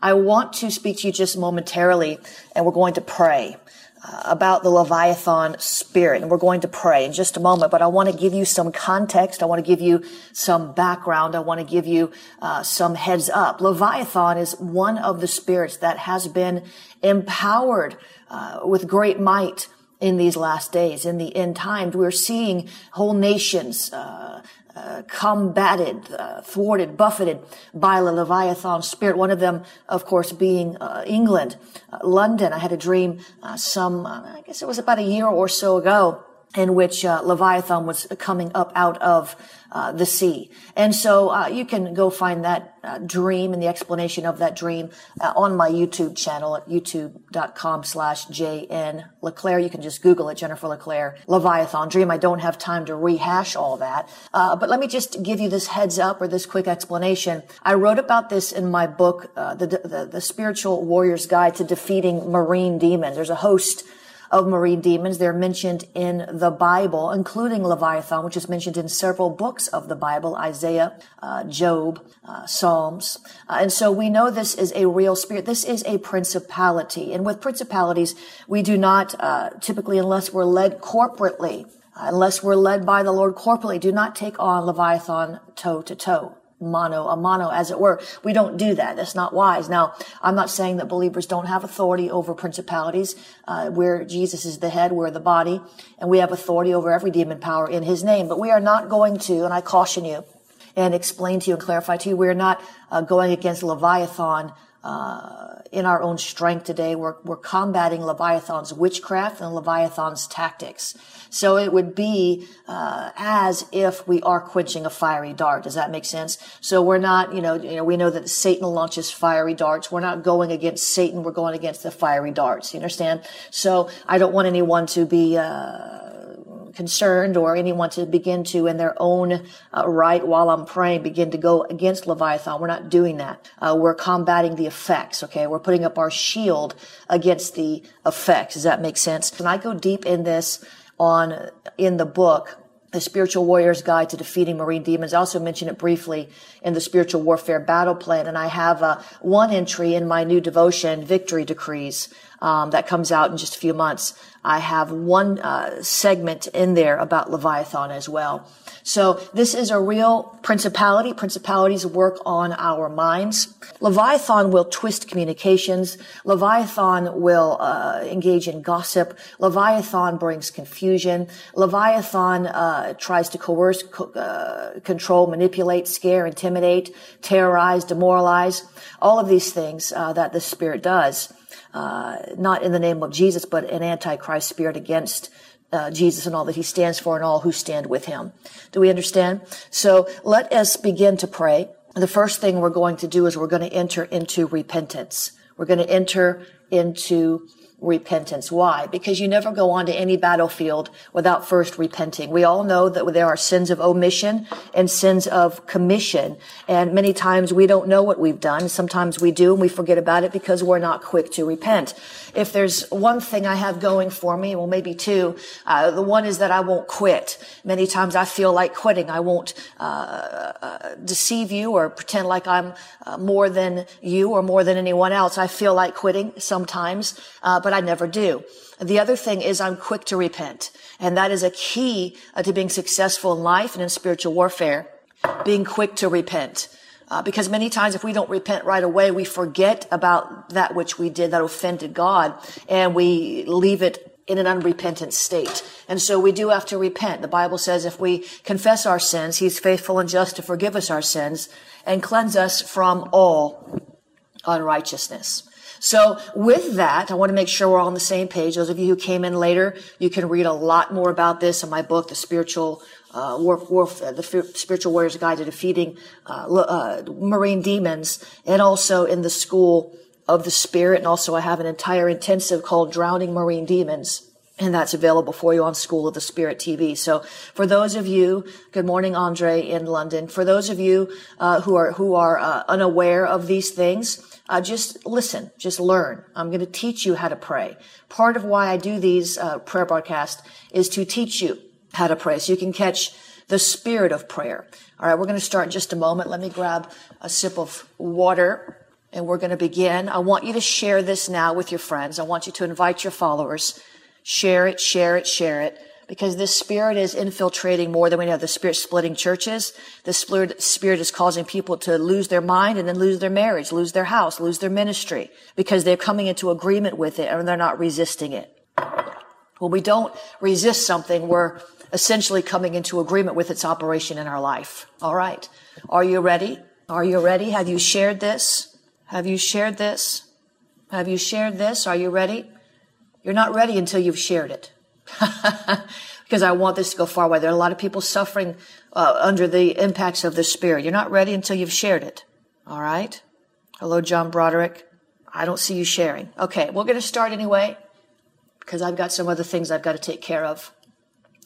I want to speak to you just momentarily, and we're going to pray uh, about the Leviathan spirit. And we're going to pray in just a moment, but I want to give you some context. I want to give you some background. I want to give you uh, some heads up. Leviathan is one of the spirits that has been empowered uh, with great might in these last days, in the end times. We're seeing whole nations, uh, uh, combated, uh, thwarted, buffeted by the Leviathan spirit. One of them, of course, being uh, England, uh, London. I had a dream uh, some, I guess it was about a year or so ago in which uh, Leviathan was coming up out of uh, the sea. And so uh, you can go find that uh, dream and the explanation of that dream uh, on my YouTube channel at youtube.com slash JN LeClaire. You can just Google it, Jennifer LeClaire, Leviathan dream. I don't have time to rehash all that. Uh, but let me just give you this heads up or this quick explanation. I wrote about this in my book, the, the, the Spiritual Warrior's Guide to Defeating Marine Demons. There's a host of marine demons. They're mentioned in the Bible, including Leviathan, which is mentioned in several books of the Bible, Isaiah, uh, Job, uh, Psalms. Uh, and so we know this is a real spirit. This is a principality. And with principalities, we do not, uh, typically, unless we're led corporately, unless we're led by the Lord corporately, do not take on Leviathan toe to toe mano a mono, as it were. We don't do that. That's not wise. Now, I'm not saying that believers don't have authority over principalities. Uh, where Jesus is the head, we're the body, and we have authority over every demon power in His name. But we are not going to, and I caution you, and explain to you and clarify to you, we're not uh, going against Leviathan uh, in our own strength today. We're, we're combating Leviathan's witchcraft and Leviathan's tactics. So it would be uh, as if we are quenching a fiery dart. Does that make sense? So we're not, you know, you know, we know that Satan launches fiery darts. We're not going against Satan. We're going against the fiery darts. You understand? So I don't want anyone to be. Uh, concerned or anyone to begin to, in their own uh, right, while I'm praying, begin to go against Leviathan. We're not doing that. Uh, we're combating the effects. Okay, we're putting up our shield against the effects. Does that make sense? And I go deep in this on in the book the Spiritual Warrior's Guide to Defeating Marine Demons. I also mention it briefly in the Spiritual Warfare Battle Plan. And I have uh, one entry in my new devotion, Victory Decrees, um, that comes out in just a few months. I have one uh, segment in there about Leviathan as well. So this is a real principality. Principalities work on our minds. Leviathan will twist communications. Leviathan will uh, engage in gossip. Leviathan brings confusion. Leviathan uh, tries to coerce, co- uh, control, manipulate, scare, intimidate, terrorize, demoralize. All of these things uh, that the spirit does. Uh, not in the name of Jesus, but an antichrist spirit against uh, Jesus and all that he stands for and all who stand with him. Do we understand? So let us begin to pray. The first thing we're going to do is we're going to enter into repentance. We're going to enter into repentance. Why? Because you never go onto any battlefield without first repenting. We all know that there are sins of omission and sins of commission. And many times we don't know what we've done. Sometimes we do and we forget about it because we're not quick to repent. If there's one thing I have going for me, well, maybe two, uh, the one is that I won't quit. Many times I feel like quitting. I won't uh, uh, deceive you or pretend like I'm uh, more than you or more than anyone else. I feel like quitting sometimes, uh, but I never do. The other thing is I'm quick to repent. And that is a key uh, to being successful in life and in spiritual warfare. Being quick to repent. Uh, because many times if we don't repent right away, we forget about that which we did that offended God and we leave it in an unrepentant state. And so we do have to repent. The Bible says if we confess our sins, He's faithful and just to forgive us our sins and cleanse us from all unrighteousness. So with that, I want to make sure we're all on the same page. Those of you who came in later, you can read a lot more about this in my book, The Spiritual uh, war, the Spiritual Warrior's Guide to Defeating uh, uh, Marine Demons, and also in the School of the Spirit. And also I have an entire intensive called Drowning Marine Demons. And that's available for you on School of the Spirit TV. So for those of you, good morning, Andre in London. For those of you uh, who are who are uh, unaware of these things, uh, just listen, just learn. I'm going to teach you how to pray. Part of why I do these uh, prayer broadcasts is to teach you how to pray, so you can catch the spirit of prayer. All right, we're going to start in just a moment. Let me grab a sip of water and we're going to begin. I want you to share this now with your friends. I want you to invite your followers. Share it, share it, share it. Because this spirit is infiltrating more than we know. The spirit splitting churches. The spirit, spirit is causing people to lose their mind and then lose their marriage, lose their house, lose their ministry because they're coming into agreement with it and they're not resisting it. When we don't resist something, we're essentially coming into agreement with its operation in our life. All right. Are you ready? Are you ready? Have you shared this? Have you shared this? Have you shared this? Are you ready? You're not ready until you've shared it. because I want this to go far away. There are a lot of people suffering uh, under the impacts of the Spirit. You're not ready until you've shared it. All right? Hello, John Broderick. I don't see you sharing. Okay, we're going to start anyway because I've got some other things I've got to take care of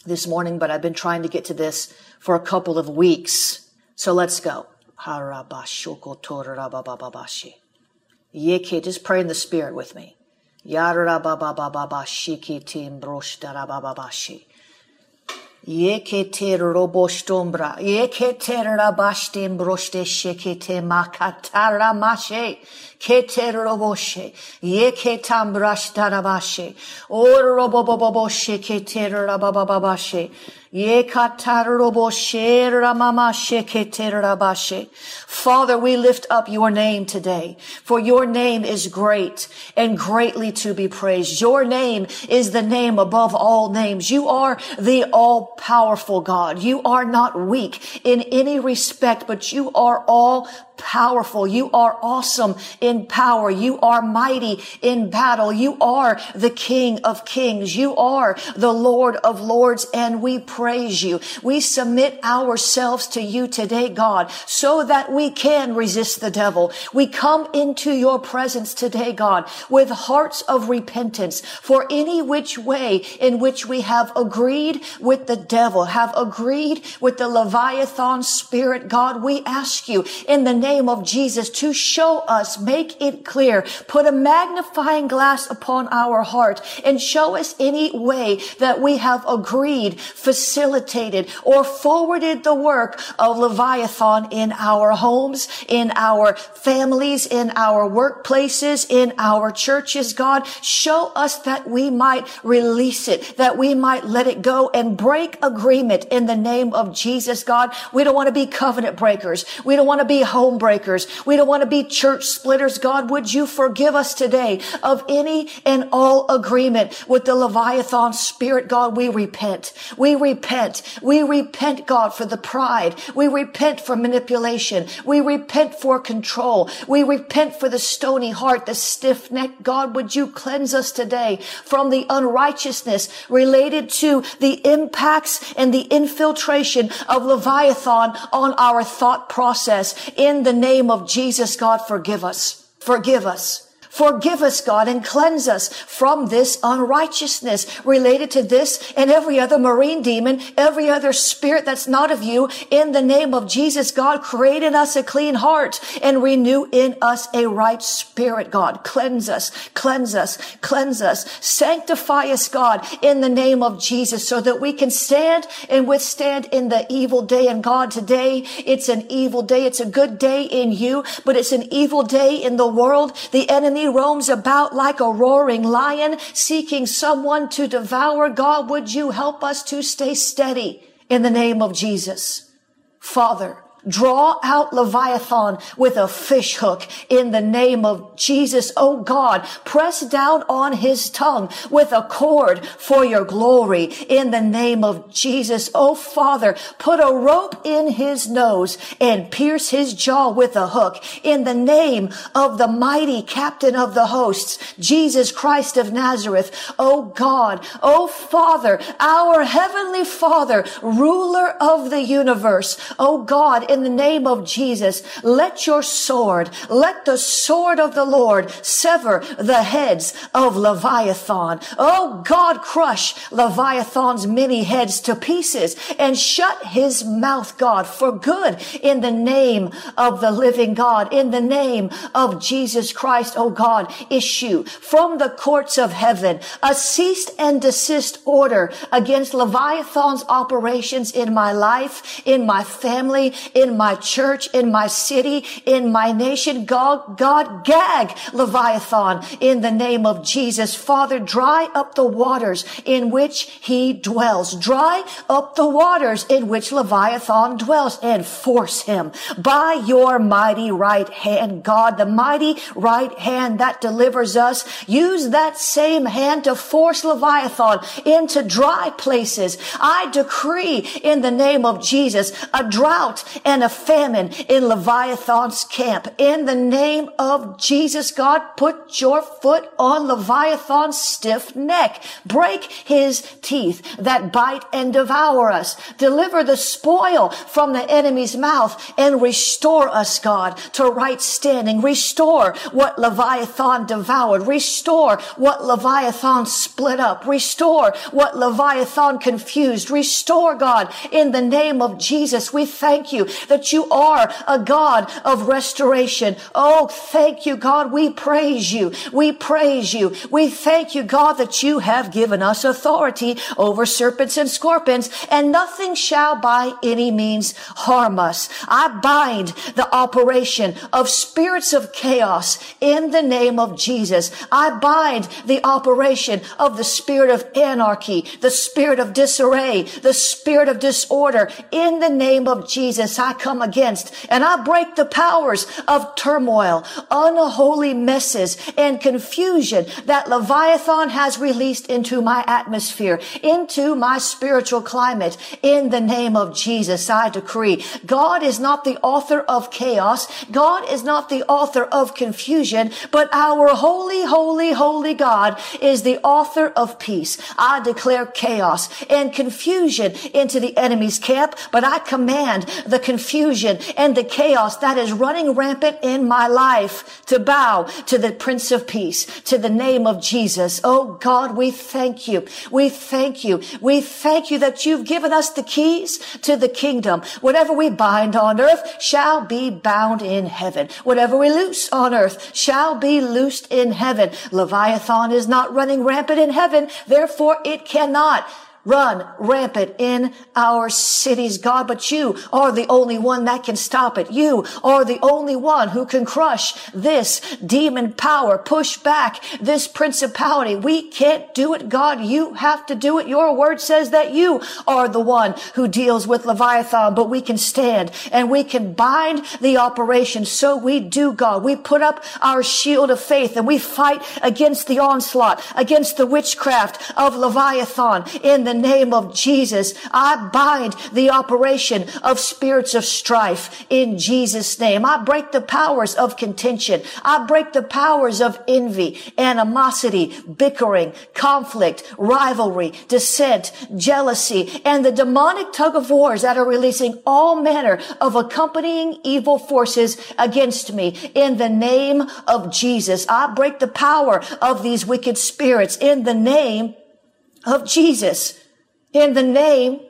this morning, but I've been trying to get to this for a couple of weeks. So let's go. Just pray in the spirit with me. Yeke te robostombra, yeke te rabashtim broste shekete makatara mashe, kete roboshe, yeke tambrashtarabashe, or roboboboshe kete rabababashe, Father, we lift up your name today, for your name is great and greatly to be praised. Your name is the name above all names. You are the all powerful God. You are not weak in any respect, but you are all powerful. You are awesome in power. You are mighty in battle. You are the King of kings. You are the Lord of lords and we praise you. We submit ourselves to you today, God, so that we can resist the devil. We come into your presence today, God, with hearts of repentance for any which way in which we have agreed with the devil, have agreed with the Leviathan spirit. God, we ask you in the name of Jesus to show us, make it clear, put a magnifying glass upon our heart and show us any way that we have agreed, facilitated, or forwarded the work of Leviathan in our homes, in our families, in our workplaces, in our churches. God, show us that we might release it, that we might let it go and break agreement in the name of Jesus, God. We don't want to be covenant breakers. We don't want to be home breakers. We don't want to be church splitters. God, would you forgive us today of any and all agreement with the Leviathan spirit? God, we repent. We repent. We repent, God, for the pride. We repent for manipulation. We repent for control. We repent for the stony heart, the stiff neck. God, would you cleanse us today from the unrighteousness related to the impacts and the infiltration of Leviathan on our thought process in the name of Jesus, God, forgive us. Forgive us. Forgive us, God, and cleanse us from this unrighteousness related to this and every other marine demon, every other spirit that's not of you. In the name of Jesus, God, create in us a clean heart and renew in us a right spirit, God. Cleanse us, cleanse us, cleanse us. Sanctify us, God, in the name of Jesus so that we can stand and withstand in the evil day. And God, today it's an evil day. It's a good day in you, but it's an evil day in the world. The enemy roams about like a roaring lion seeking someone to devour. God, would you help us to stay steady in the name of Jesus? Father, Draw out Leviathan with a fish hook in the name of Jesus. Oh God, press down on his tongue with a cord for your glory in the name of Jesus. Oh Father, put a rope in his nose and pierce his jaw with a hook in the name of the mighty captain of the hosts, Jesus Christ of Nazareth. Oh God, oh Father, our heavenly Father, ruler of the universe. Oh God, in the name of Jesus, let your sword, let the sword of the Lord sever the heads of Leviathan. Oh God, crush Leviathan's many heads to pieces and shut his mouth, God, for good in the name of the living God, in the name of Jesus Christ. Oh God, issue from the courts of heaven a cease and desist order against Leviathan's operations in my life, in my family, in my church, in my city, in my nation. God, God, gag Leviathan in the name of Jesus. Father, dry up the waters in which he dwells. Dry up the waters in which Leviathan dwells and force him by your mighty right hand, God, the mighty right hand that delivers us. Use that same hand to force Leviathan into dry places. I decree in the name of Jesus a drought and a famine in Leviathan's camp. In the name of Jesus, God, put your foot on Leviathan's stiff neck. Break his teeth that bite and devour us. Deliver the spoil from the enemy's mouth and restore us, God, to right standing. Restore what Leviathan devoured. Restore what Leviathan split up. Restore what Leviathan confused. Restore, God, in the name of Jesus. We thank you that you are a God of restoration. Oh, thank you, God. We praise you. We praise you. We thank you, God, that you have given us authority over serpents and scorpions and nothing shall by any means harm us. I bind the operation of spirits of chaos in the name of Jesus. I bind the operation of the spirit of anarchy, the spirit of disarray, the spirit of disorder in the name of Jesus. I come against and I break the powers of turmoil, unholy messes and confusion that Leviathan has released into my atmosphere, into my spiritual climate. In the name of Jesus, I decree God is not the author of chaos. God is not the author of confusion, but our holy, holy, holy God is the author of peace. I declare chaos and confusion into the enemy's camp, but I command the confusion and the chaos that is running rampant in my life to bow to the Prince of Peace, to the name of Jesus. Oh God, we thank you. We thank you. We thank you that you've given us the keys to the kingdom. Whatever we bind on earth shall be bound in heaven. Whatever we loose on earth shall be loosed in heaven. Leviathan is not running rampant in heaven. Therefore it cannot run rampant in our cities, God, but you are the only one that can stop it. You are the only one who can crush this demon power, push back this principality. We can't do it, God. You have to do it. Your word says that you are the one who deals with Leviathan, but we can stand and we can bind the operation. So we do, God. We put up our shield of faith and we fight against the onslaught, against the witchcraft of Leviathan in the the name of Jesus. I bind the operation of spirits of strife in Jesus' name. I break the powers of contention. I break the powers of envy, animosity, bickering, conflict, rivalry, dissent, jealousy, and the demonic tug of wars that are releasing all manner of accompanying evil forces against me in the name of Jesus. I break the power of these wicked spirits in the name of Jesus. In the name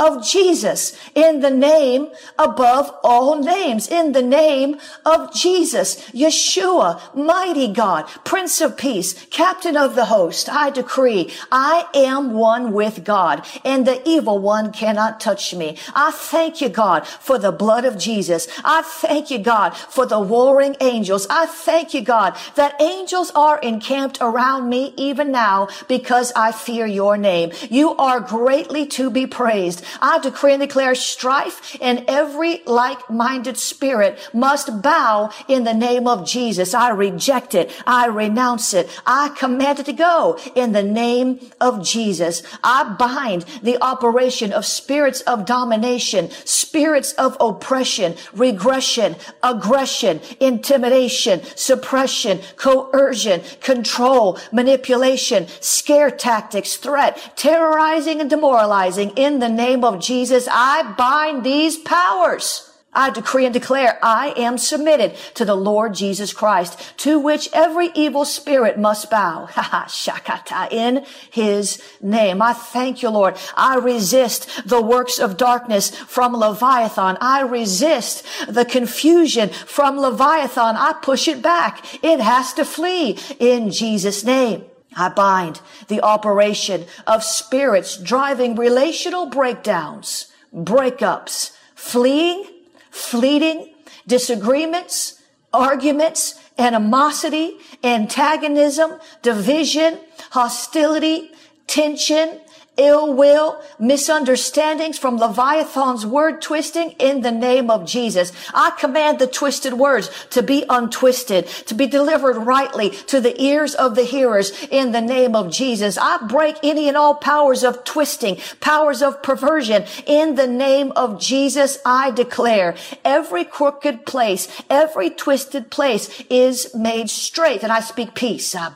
of Jesus, in the name above all names, in the name of Jesus, Yeshua, mighty God, Prince of Peace, Captain of the host, I decree, I am one with God, and the evil one cannot touch me. I thank you, God, for the blood of Jesus. I thank you, God, for the warring angels. I thank you, God, that angels are encamped around me even now because I fear your name. You are greatly to be praised. I decree and declare strife and every like-minded spirit must bow in the name of Jesus. I reject it. I renounce it. I command it to go in the name of Jesus. I bind the operation of spirits of domination, spirits of oppression, regression, aggression, intimidation, suppression, coercion, control, manipulation, scare tactics, threat, terrorizing and demoralizing in the name of Jesus. I bind these powers. I decree and declare I am submitted to the Lord Jesus Christ, to which every evil spirit must bow. Shakata in his name. I thank you, Lord. I resist the works of darkness from Leviathan. I resist the confusion from Leviathan. I push it back. It has to flee in Jesus' name. I bind the operation of spirits driving relational breakdowns, breakups, fleeing, fleeting, disagreements, arguments, animosity, antagonism, division, hostility, tension, ill will, misunderstandings from Leviathan's word twisting in the name of Jesus. I command the twisted words to be untwisted, to be delivered rightly to the ears of the hearers in the name of Jesus. I break any and all powers of twisting, powers of perversion in the name of Jesus. I declare every crooked place, every twisted place is made straight. And I speak peace. I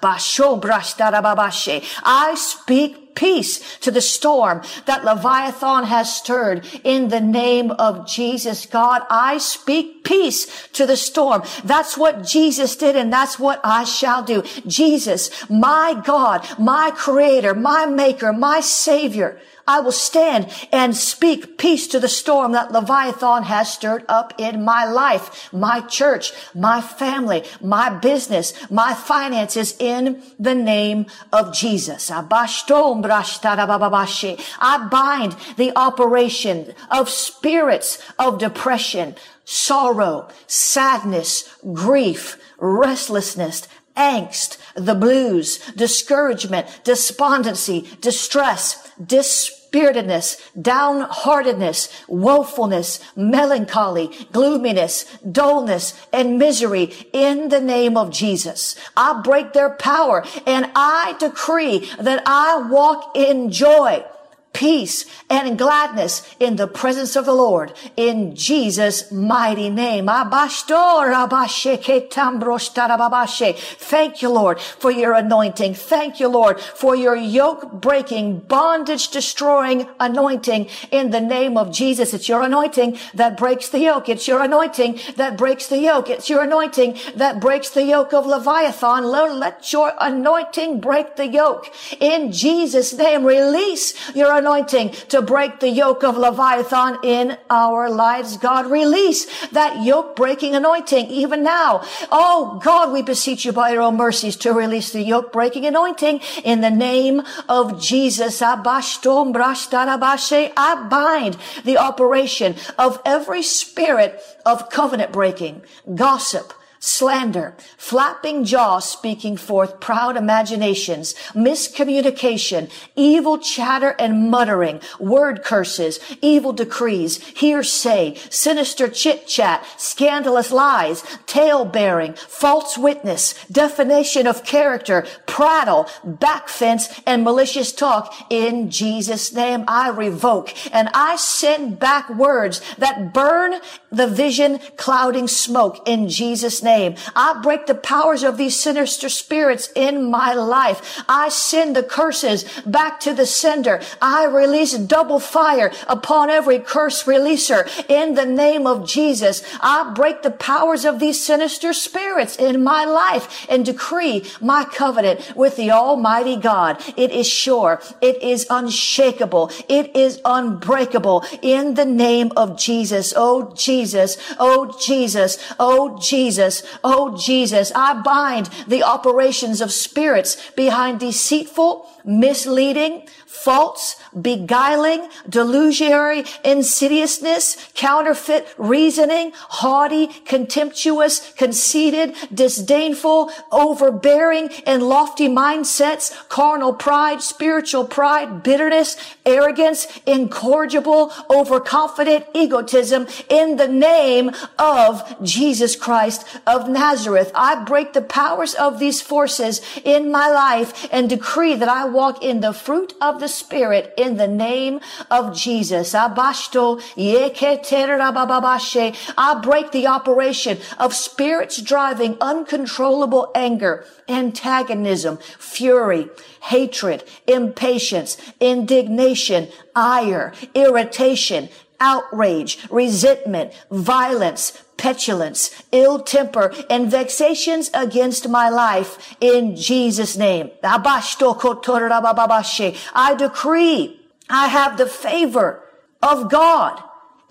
peace to the storm that Leviathan has stirred in the name of Jesus. God, I speak peace to the storm. That's what Jesus did and that's what I shall do. Jesus, my God, my creator, my maker, my savior. I will stand and speak peace to the storm that Leviathan has stirred up in my life, my church, my family, my business, my finances in the name of Jesus. I bind the operation of spirits of depression, sorrow, sadness, grief, restlessness, angst, the blues, discouragement, despondency, distress, dispiritedness, downheartedness, woefulness, melancholy, gloominess, dullness, and misery in the name of Jesus. I break their power and I decree that I walk in joy peace and gladness in the presence of the Lord in Jesus mighty name. Thank you, Lord, for your anointing. Thank you, Lord, for your yoke breaking, bondage destroying anointing in the name of Jesus. It's your anointing that breaks the yoke. It's your anointing that breaks the yoke. It's your anointing that breaks the yoke of Leviathan. Lord, let your anointing break the yoke in Jesus name. Release your anointing to break the yoke of Leviathan in our lives. God, release that yoke breaking anointing even now. Oh God, we beseech you by your own mercies to release the yoke breaking anointing in the name of Jesus. I bind the operation of every spirit of covenant breaking, gossip, slander, flapping jaws speaking forth proud imaginations, miscommunication, evil chatter and muttering, word curses, evil decrees, hearsay, sinister chit chat, scandalous lies, tale bearing, false witness, defamation of character, prattle, backfence, and malicious talk. In Jesus' name, I revoke and I send back words that burn the vision clouding smoke in Jesus' name. I break the powers of these sinister spirits in my life. I send the curses back to the sender. I release double fire upon every curse releaser in the name of Jesus. I break the powers of these sinister spirits in my life and decree my covenant with the Almighty God. It is sure. It is unshakable. It is unbreakable in the name of Jesus. Oh, Jesus. Oh, Jesus. Oh, Jesus. Oh, Jesus. I bind the operations of spirits behind deceitful, misleading, false, beguiling, delusionary, insidiousness, counterfeit reasoning, haughty, contemptuous, conceited, disdainful, overbearing, and lofty mindsets, carnal pride, spiritual pride, bitterness, arrogance, incorrigible, overconfident egotism in the name of Jesus Christ of Nazareth. I break the powers of these forces in my life and decree that I walk in the fruit of the Spirit in the name of Jesus. I break the operation of spirits driving uncontrollable anger, antagonism, fury, hatred, impatience, indignation, ire, irritation, outrage, resentment, violence, petulance, ill temper, and vexations against my life in Jesus' name. I decree I have the favor of God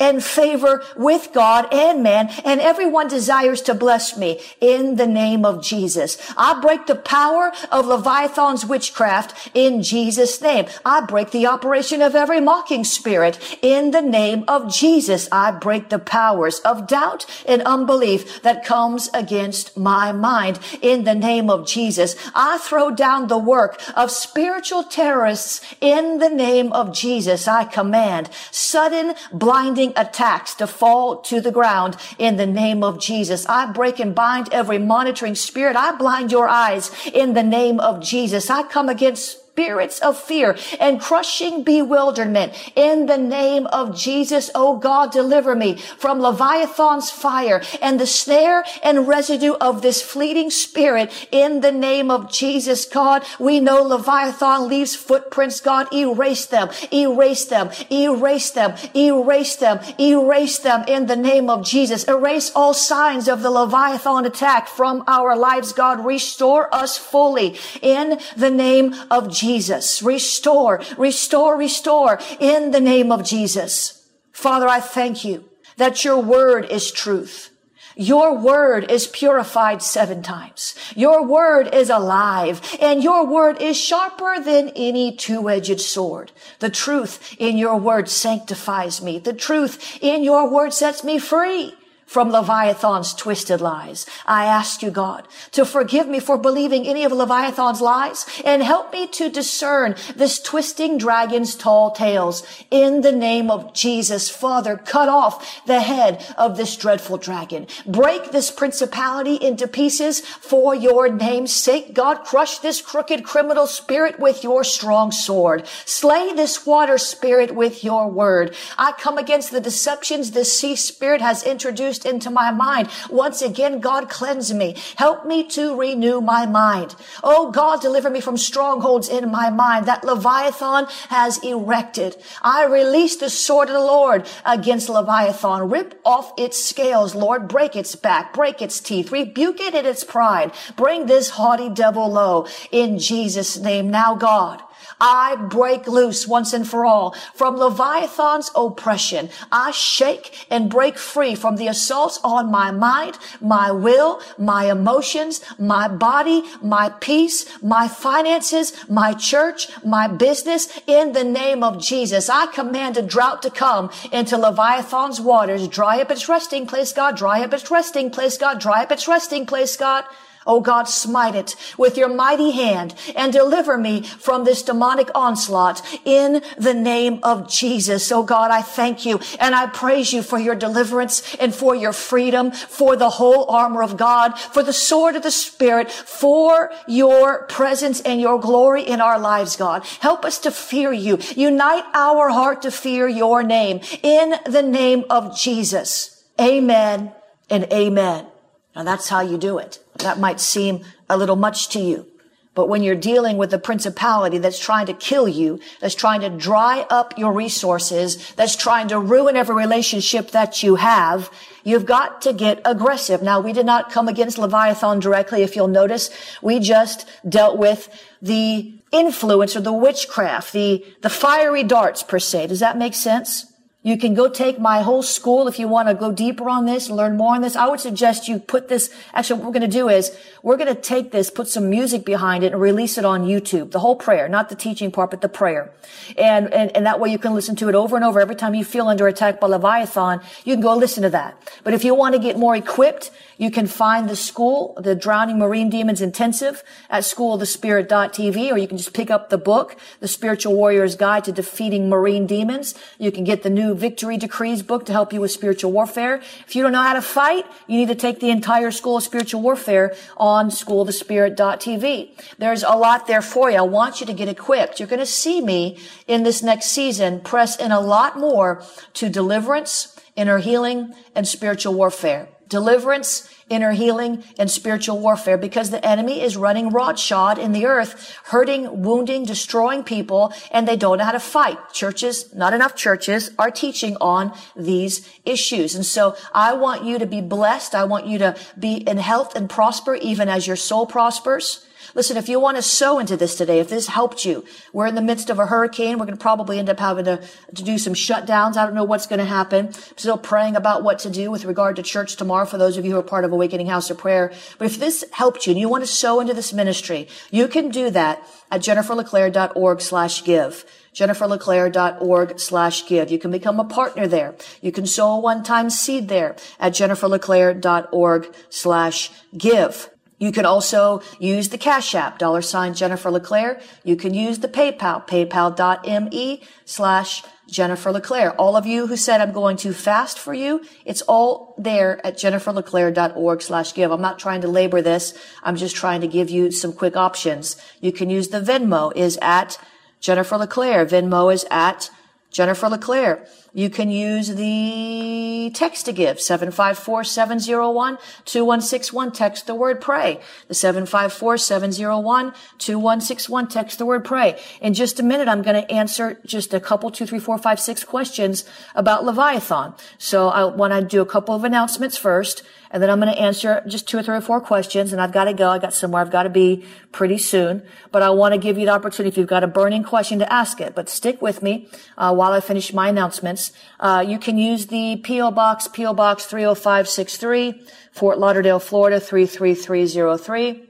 and favor with God and man, and everyone desires to bless me in the name of Jesus. I break the power of Leviathan's witchcraft in Jesus' name. I break the operation of every mocking spirit in the name of Jesus. I break the powers of doubt and unbelief that comes against my mind in the name of Jesus. I throw down the work of spiritual terrorists in the name of Jesus. I command sudden blinding attacks to fall to the ground in the name of Jesus. I break and bind every monitoring spirit. I blind your eyes in the name of Jesus. I come against spirits of fear and crushing bewilderment in the name of Jesus. Oh God, deliver me from Leviathan's fire and the snare and residue of this fleeting spirit in the name of Jesus. God, we know Leviathan leaves footprints. God, erase them, erase them, erase them, erase them, erase them in the name of Jesus. Erase all signs of the Leviathan attack from our lives. God, restore us fully in the name of Jesus. Jesus. Restore, restore, restore in the name of Jesus. Father, I thank you that your word is truth. Your word is purified seven times. Your word is alive and your word is sharper than any two-edged sword. The truth in your word sanctifies me. The truth in your word sets me free from Leviathan's twisted lies. I ask you, God, to forgive me for believing any of Leviathan's lies and help me to discern this twisting dragon's tall tales. In the name of Jesus, Father, cut off the head of this dreadful dragon. Break this principality into pieces for your name's sake. God, crush this crooked criminal spirit with your strong sword. Slay this water spirit with your word. I come against the deceptions this sea spirit has introduced into my mind. Once again, God cleanse me. Help me to renew my mind. Oh God, deliver me from strongholds in my mind that Leviathan has erected. I release the sword of the Lord against Leviathan. Rip off its scales, Lord. Break its back, break its teeth, rebuke it in its pride. Bring this haughty devil low in Jesus' name. Now, God, I break loose once and for all from Leviathan's oppression. I shake and break free from the assaults on my mind, my will, my emotions, my body, my peace, my finances, my church, my business. In the name of Jesus, I command a drought to come into Leviathan's waters. Dry up its resting place, God. Dry up its resting place, God. Dry up its resting place, God. Oh God, smite it with your mighty hand and deliver me from this demonic onslaught in the name of Jesus. Oh God, I thank you and I praise you for your deliverance and for your freedom, for the whole armor of God, for the sword of the Spirit, for your presence and your glory in our lives, God. Help us to fear you. Unite our heart to fear your name in the name of Jesus. Amen and amen. Now that's how you do it. That might seem a little much to you. But when you're dealing with a principality that's trying to kill you, that's trying to dry up your resources, that's trying to ruin every relationship that you have, you've got to get aggressive. Now, we did not come against Leviathan directly. If you'll notice, we just dealt with the influence or the witchcraft, the, the fiery darts per se. Does that make sense? You can go take my whole school if you want to go deeper on this, and learn more on this. I would suggest you put this, actually what we're going to do is we're going to take this, put some music behind it and release it on YouTube. The whole prayer, not the teaching part, but the prayer. And, and, and that way you can listen to it over and over. Every time you feel under attack by Leviathan, you can go listen to that. But if you want to get more equipped, you can find the school, the Drowning Marine Demons Intensive at schoolofthespirit.tv, or you can just pick up the book, The Spiritual Warrior's Guide to Defeating Marine Demons. You can get the new Victory Decrees book to help you with spiritual warfare. If you don't know how to fight, you need to take the entire School of Spiritual Warfare on schoolofthespirit.tv. There's a lot there for you. I want you to get equipped. You're going to see me in this next season press in a lot more to deliverance, inner healing, and spiritual warfare deliverance, inner healing, and spiritual warfare because the enemy is running roughshod in the earth, hurting, wounding, destroying people, and they don't know how to fight. Churches, not enough churches, are teaching on these issues. And so I want you to be blessed. I want you to be in health and prosper even as your soul prospers. Listen, if you want to sow into this today, if this helped you, we're in the midst of a hurricane. We're going to probably end up having to, to do some shutdowns. I don't know what's going to happen. I'm still praying about what to do with regard to church tomorrow for those of you who are part of Awakening House of Prayer. But if this helped you and you want to sow into this ministry, you can do that at jenniferleclaire.org slash give jenniferleclaire.org slash give. You can become a partner there. You can sow a one-time seed there at jenniferleclaire.org slash give. You can also use the Cash App, dollar sign Jennifer LeClaire. You can use the PayPal, paypal.me slash Jennifer LeClaire. All of you who said I'm going too fast for you, it's all there at jenniferleclaire.org slash give. I'm not trying to labor this. I'm just trying to give you some quick options. You can use the Venmo is at Jennifer LeClaire. Venmo is at Jennifer LeClaire. You can use the text to give, 754-701-2161. Text the word pray. The 754-701-2161. Text the word pray. In just a minute, I'm going to answer just a couple, two, three, four, five, six questions about Leviathan. So I want to do a couple of announcements first. And then I'm going to answer just two or three or four questions and I've got to go. I got somewhere I've got to be pretty soon, but I want to give you the opportunity if you've got a burning question to ask it, but stick with me, uh, while I finish my announcements. Uh, you can use the PO Box, PO Box 30563, Fort Lauderdale, Florida 33303.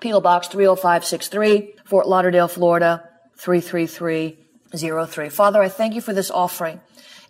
PO Box 30563, Fort Lauderdale, Florida 33303. Father, I thank you for this offering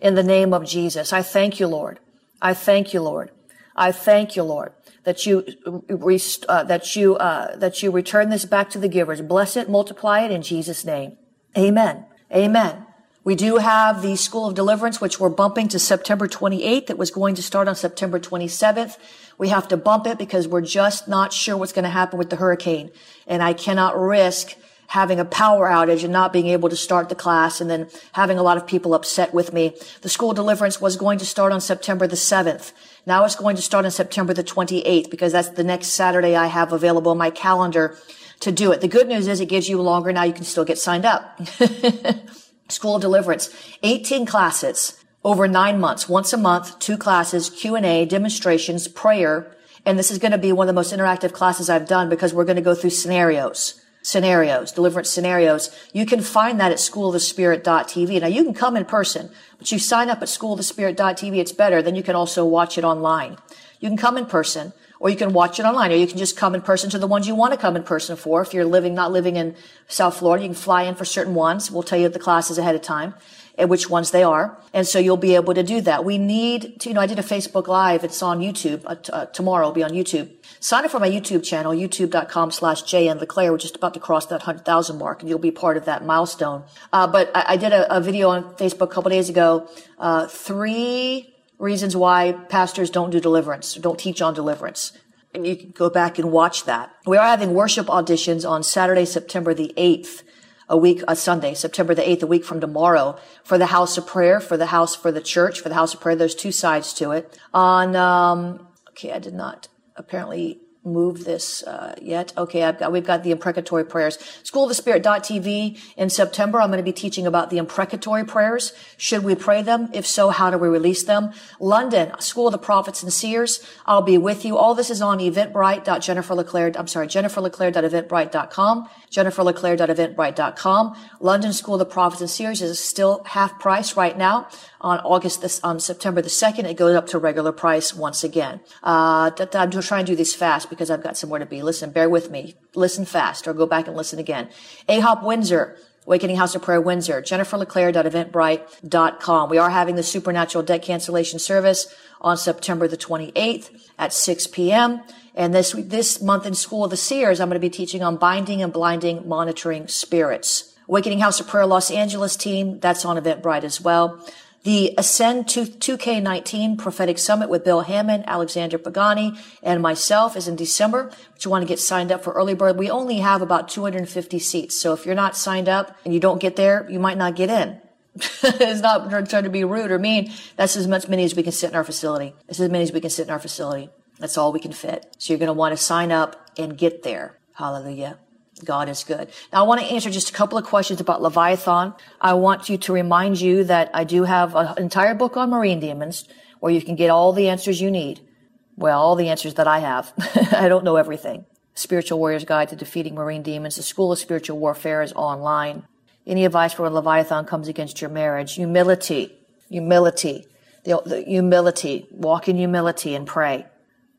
in the name of Jesus. I thank you, Lord. I thank you, Lord. I thank you, Lord, that you uh, that you uh, that you return this back to the givers. Bless it, multiply it in Jesus' name. Amen. Amen. We do have the School of Deliverance, which we're bumping to September 28th. It was going to start on September 27th. We have to bump it because we're just not sure what's going to happen with the hurricane. And I cannot risk having a power outage and not being able to start the class and then having a lot of people upset with me. The School of Deliverance was going to start on September the 7th. Now it's going to start on September the 28th because that's the next Saturday I have available in my calendar to do it. The good news is it gives you longer. Now you can still get signed up. School of Deliverance, 18 classes over nine months, once a month, two classes, Q&A, demonstrations, prayer. And this is going to be one of the most interactive classes I've done because we're going to go through scenarios scenarios, deliverance scenarios. You can find that at schoolofthespirit.tv. Now you can come in person, but you sign up at schoolofthespirit.tv. It's better. Then you can also watch it online. You can come in person or you can watch it online or you can just come in person to the ones you want to come in person for. If you're living, not living in South Florida, you can fly in for certain ones. We'll tell you the classes ahead of time and which ones they are. And so you'll be able to do that. We need to, you know, I did a Facebook live. It's on YouTube. Uh, t- uh, tomorrow it'll be on YouTube. Sign up for my YouTube channel, youtube.com slash JN LeClaire. We're just about to cross that 100,000 mark and you'll be part of that milestone. Uh, but I, I, did a, a, video on Facebook a couple days ago. Uh, three reasons why pastors don't do deliverance, don't teach on deliverance. And you can go back and watch that. We are having worship auditions on Saturday, September the 8th a week, a Sunday, September the 8th, a week from tomorrow for the house of prayer, for the house, for the church, for the house of prayer. There's two sides to it. On, um, okay, I did not apparently move this uh, yet. Okay, I've got, we've got the imprecatory prayers. School of the Spirit.tv in September. I'm going to be teaching about the imprecatory prayers. Should we pray them? If so, how do we release them? London, School of the Prophets and Seers. I'll be with you. All this is on eventbrite.jenniferleclaire. I'm sorry, jenniferleclaire.eventbrite.com. jenniferleclaire.eventbrite.com. London School of the Prophets and Seers is still half price right now on August this on September the second. It goes up to regular price once again. Uh, I'm trying to do this fast because I've got somewhere to be. Listen, bear with me. Listen fast, or go back and listen again. AHOP Windsor. Awakening House of Prayer Windsor, jenniferleclaire.eventbrite.com. We are having the supernatural debt cancellation service on September the 28th at 6 p.m. And this, this month in School of the Seers, I'm going to be teaching on binding and blinding monitoring spirits. Awakening House of Prayer Los Angeles team, that's on Eventbrite as well. The Ascend 2K19 Prophetic Summit with Bill Hamon, Alexander Pagani, and myself is in December. But you want to get signed up for early bird. We only have about 250 seats. So if you're not signed up and you don't get there, you might not get in. it's not trying to be rude or mean. That's as much many as we can sit in our facility. That's as many as we can sit in our facility. That's all we can fit. So you're going to want to sign up and get there. Hallelujah. God is good. Now I want to answer just a couple of questions about Leviathan. I want you to remind you that I do have an entire book on marine demons where you can get all the answers you need. Well, all the answers that I have. I don't know everything. Spiritual Warrior's Guide to Defeating Marine Demons. The School of Spiritual Warfare is online. Any advice for when Leviathan comes against your marriage? Humility. Humility. The, the humility. Walk in humility and pray.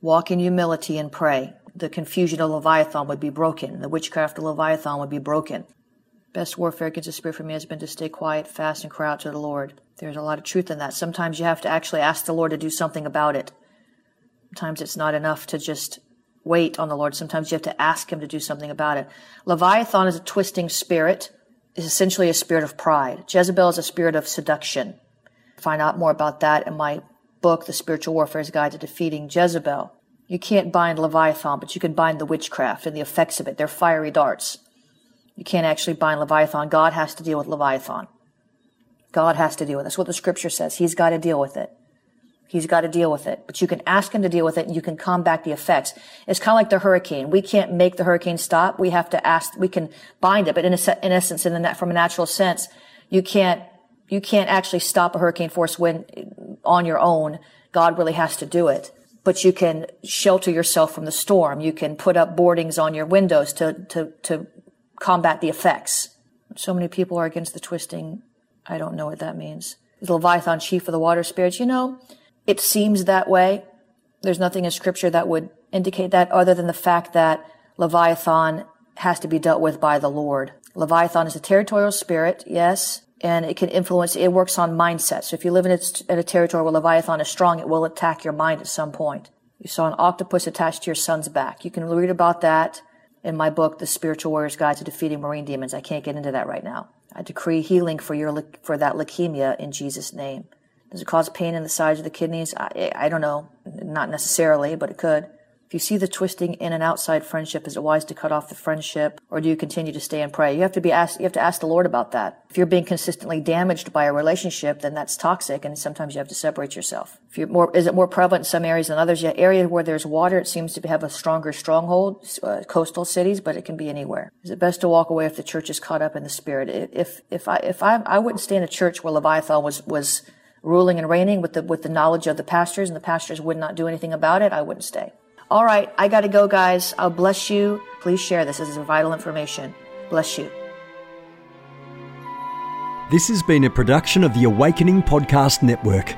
Walk in humility and pray the confusion of Leviathan would be broken. The witchcraft of Leviathan would be broken. Best warfare against the spirit for me has been to stay quiet, fast, and cry out to the Lord. There's a lot of truth in that. Sometimes you have to actually ask the Lord to do something about it. Sometimes it's not enough to just wait on the Lord. Sometimes you have to ask Him to do something about it. Leviathan is a twisting spirit, is essentially a spirit of pride. Jezebel is a spirit of seduction. Find out more about that in my book, The Spiritual Warfare's Guide to Defeating Jezebel. You can't bind Leviathan, but you can bind the witchcraft and the effects of it. They're fiery darts. You can't actually bind Leviathan. God has to deal with Leviathan. God has to deal with it. That's what the scripture says. He's got to deal with it. He's got to deal with it. But you can ask him to deal with it and you can combat the effects. It's kind of like the hurricane. We can't make the hurricane stop. We have to ask, we can bind it. But in, a, in essence, in from a natural sense, you can't, you can't actually stop a hurricane force when on your own. God really has to do it but you can shelter yourself from the storm. You can put up boardings on your windows to, to, to combat the effects. So many people are against the twisting. I don't know what that means. Is Leviathan chief of the water spirits? You know, it seems that way. There's nothing in scripture that would indicate that other than the fact that Leviathan has to be dealt with by the Lord. Leviathan is a territorial spirit, yes, and it can influence, it works on mindset. So if you live in a, in a territory where Leviathan is strong, it will attack your mind at some point. You saw an octopus attached to your son's back. You can read about that in my book, The Spiritual Warrior's Guide to Defeating Marine Demons. I can't get into that right now. I decree healing for your, for that leukemia in Jesus' name. Does it cause pain in the sides of the kidneys? I, I don't know. Not necessarily, but it could. If you see the twisting in and outside friendship, is it wise to cut off the friendship or do you continue to stay and pray? You have to be asked, you have to ask the Lord about that. If you're being consistently damaged by a relationship, then that's toxic and sometimes you have to separate yourself. If you're more, is it more prevalent in some areas than others? Yeah, area where there's water, it seems to have a stronger stronghold, uh, coastal cities, but it can be anywhere. Is it best to walk away if the church is caught up in the spirit? If, if I, if I, I wouldn't stay in a church where Leviathan was, was ruling and reigning with the, with the knowledge of the pastors and the pastors would not do anything about it, I wouldn't stay. All right, I got to go, guys. I'll bless you. Please share this. This is vital information. Bless you. This has been a production of the Awakening Podcast Network.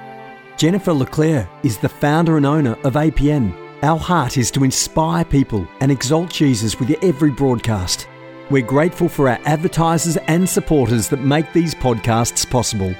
Jennifer LeClaire is the founder and owner of APN. Our heart is to inspire people and exalt Jesus with every broadcast. We're grateful for our advertisers and supporters that make these podcasts possible.